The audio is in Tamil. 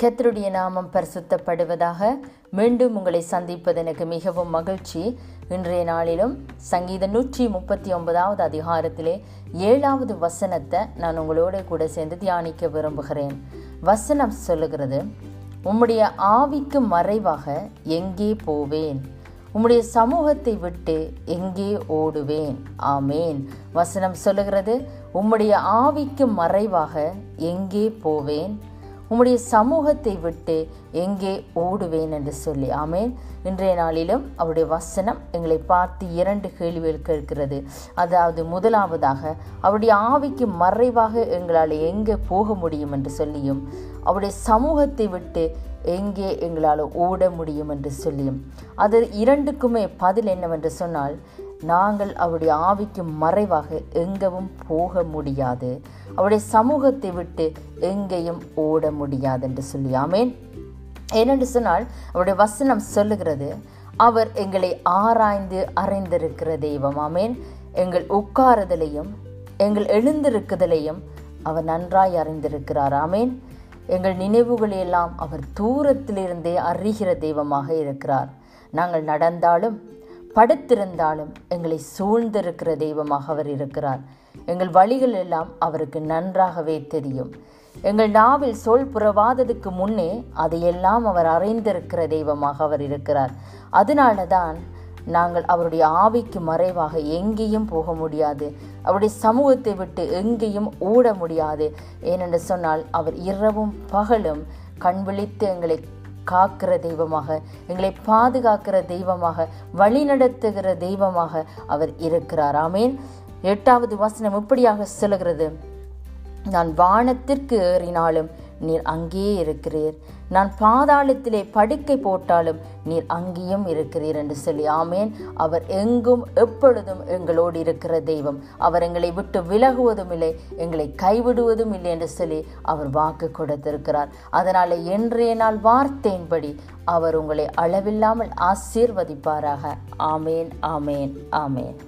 கத்தருடைய நாமம் பரிசுத்தப்படுவதாக மீண்டும் உங்களை சந்திப்பது எனக்கு மிகவும் மகிழ்ச்சி. இன்றைய நாளிலும் சங்கீத நூற்றி முப்பத்தி ஒன்பதாவது அதிகாரத்திலே ஏழாவது வசனத்தை நான் உங்களோட கூட சேர்ந்து தியானிக்க விரும்புகிறேன். வசனம் சொல்லுகிறது உம்முடைய ஆவிக்கு மறைவாக எங்கே போவேன்? உம்முடைய சமூகத்தை விட்டு எங்கே ஓடுவேன்? ஆமேன். வசனம் சொல்லுகிறது உம்முடைய ஆவிக்கு மறைவாக எங்கே போவேன்? உம்முடைய சமூகத்தை விட்டு எங்கே ஓடுவேன் என்று சொல்லி ஆமேன். இன்றைய நாளிலும் அவருடைய வசனம் எங்களை பார்த்து இரண்டு கேள்விகள் கேட்கிறது. அதாவது முதலாவதாக அவருடைய ஆவிக்கு மறைவாக எங்களால் எங்கே போக முடியும் என்று சொல்லியும் அவருடைய சமூகத்தை விட்டு எங்கே எங்களால் ஓட முடியும் என்று சொல்லியும். அது இரண்டுக்குமே பதில் என்னவென்று சொன்னால் நாங்கள் அவருடைய ஆவிக்கு மறைவாக எங்கவும் போக முடியாது. அவருடைய சமூகத்தை விட்டு எங்கேயும் ஓட முடியாது என்று சொல்லி ஆமேன். ஏனென்று சொன்னால் அவருடைய வசனம் சொல்லுகிறது அவர் எங்களை ஆராய்ந்து அறிந்திருக்கிற தெய்வம் ஆமேன். எங்கள் உட்காருதலையும் எங்கள் எழுந்திருக்குதலையும் அவர் நன்றாய் அறிந்திருக்கிறார் ஆமேன். எங்கள் நினைவுகளையெல்லாம் அவர் தூரத்திலிருந்தே அறிகிற தெய்வமாக இருக்கிறார். நாங்கள் நடந்தாலும் படுத்திருந்தாலும் எங்களை சூழ்ந்திருக்கிற தெய்வமாக அவர் இருக்கிறார். எங்கள் வழிகள் எல்லாம் அவருக்கு நன்றாகவே தெரியும். எங்கள் நாவில் சொல் புறவாததுக்கு முன்னே அதையெல்லாம் அவர் அறிந்திருக்கிற தெய்வமாக அவர் இருக்கிறார். அதனால தான் நாங்கள் அவருடைய ஆவிக்கு மறைவாக எங்கேயும் போக முடியாது. அவருடைய சமூகத்தை விட்டு எங்கேயும் ஓட முடியாது. ஏனென்று சொன்னால் அவர் இரவும் பகலும் கண் விழித்து எங்களை காக்கிற தெய்வமாக எங்களை பாதுகாக்கிற தெய்வமாக வழிநடத்துகிற தெய்வமாக அவர் இருக்கிறார். ஆமேன். எட்டாவது வசனம் இப்படியாக சொல்லுகிறது. நான் வானத்திற்கு ஏறினாலும் நீர் அங்கேயே இருக்கிறீர். நான் பாதாளத்திலே படுக்கை போட்டாலும் நீர் அங்கேயும் இருக்கிறீர் என்று சொல்லி ஆமேன். அவர் எங்கும் எப்பொழுதும் எங்களோடு இருக்கிற தெய்வம். அவர் எங்களை விட்டு விலகுவதும் இல்லை எங்களை கைவிடுவதும் இல்லை என்று சொல்லி அவர் வாக்கு கொடுத்திருக்கிறார். அதனால் இன்றைய நாள் வார்த்தையின்படி அவர் உங்களை அளவில்லாமல் ஆசீர்வதிப்பாராக. ஆமேன் ஆமேன் ஆமேன்.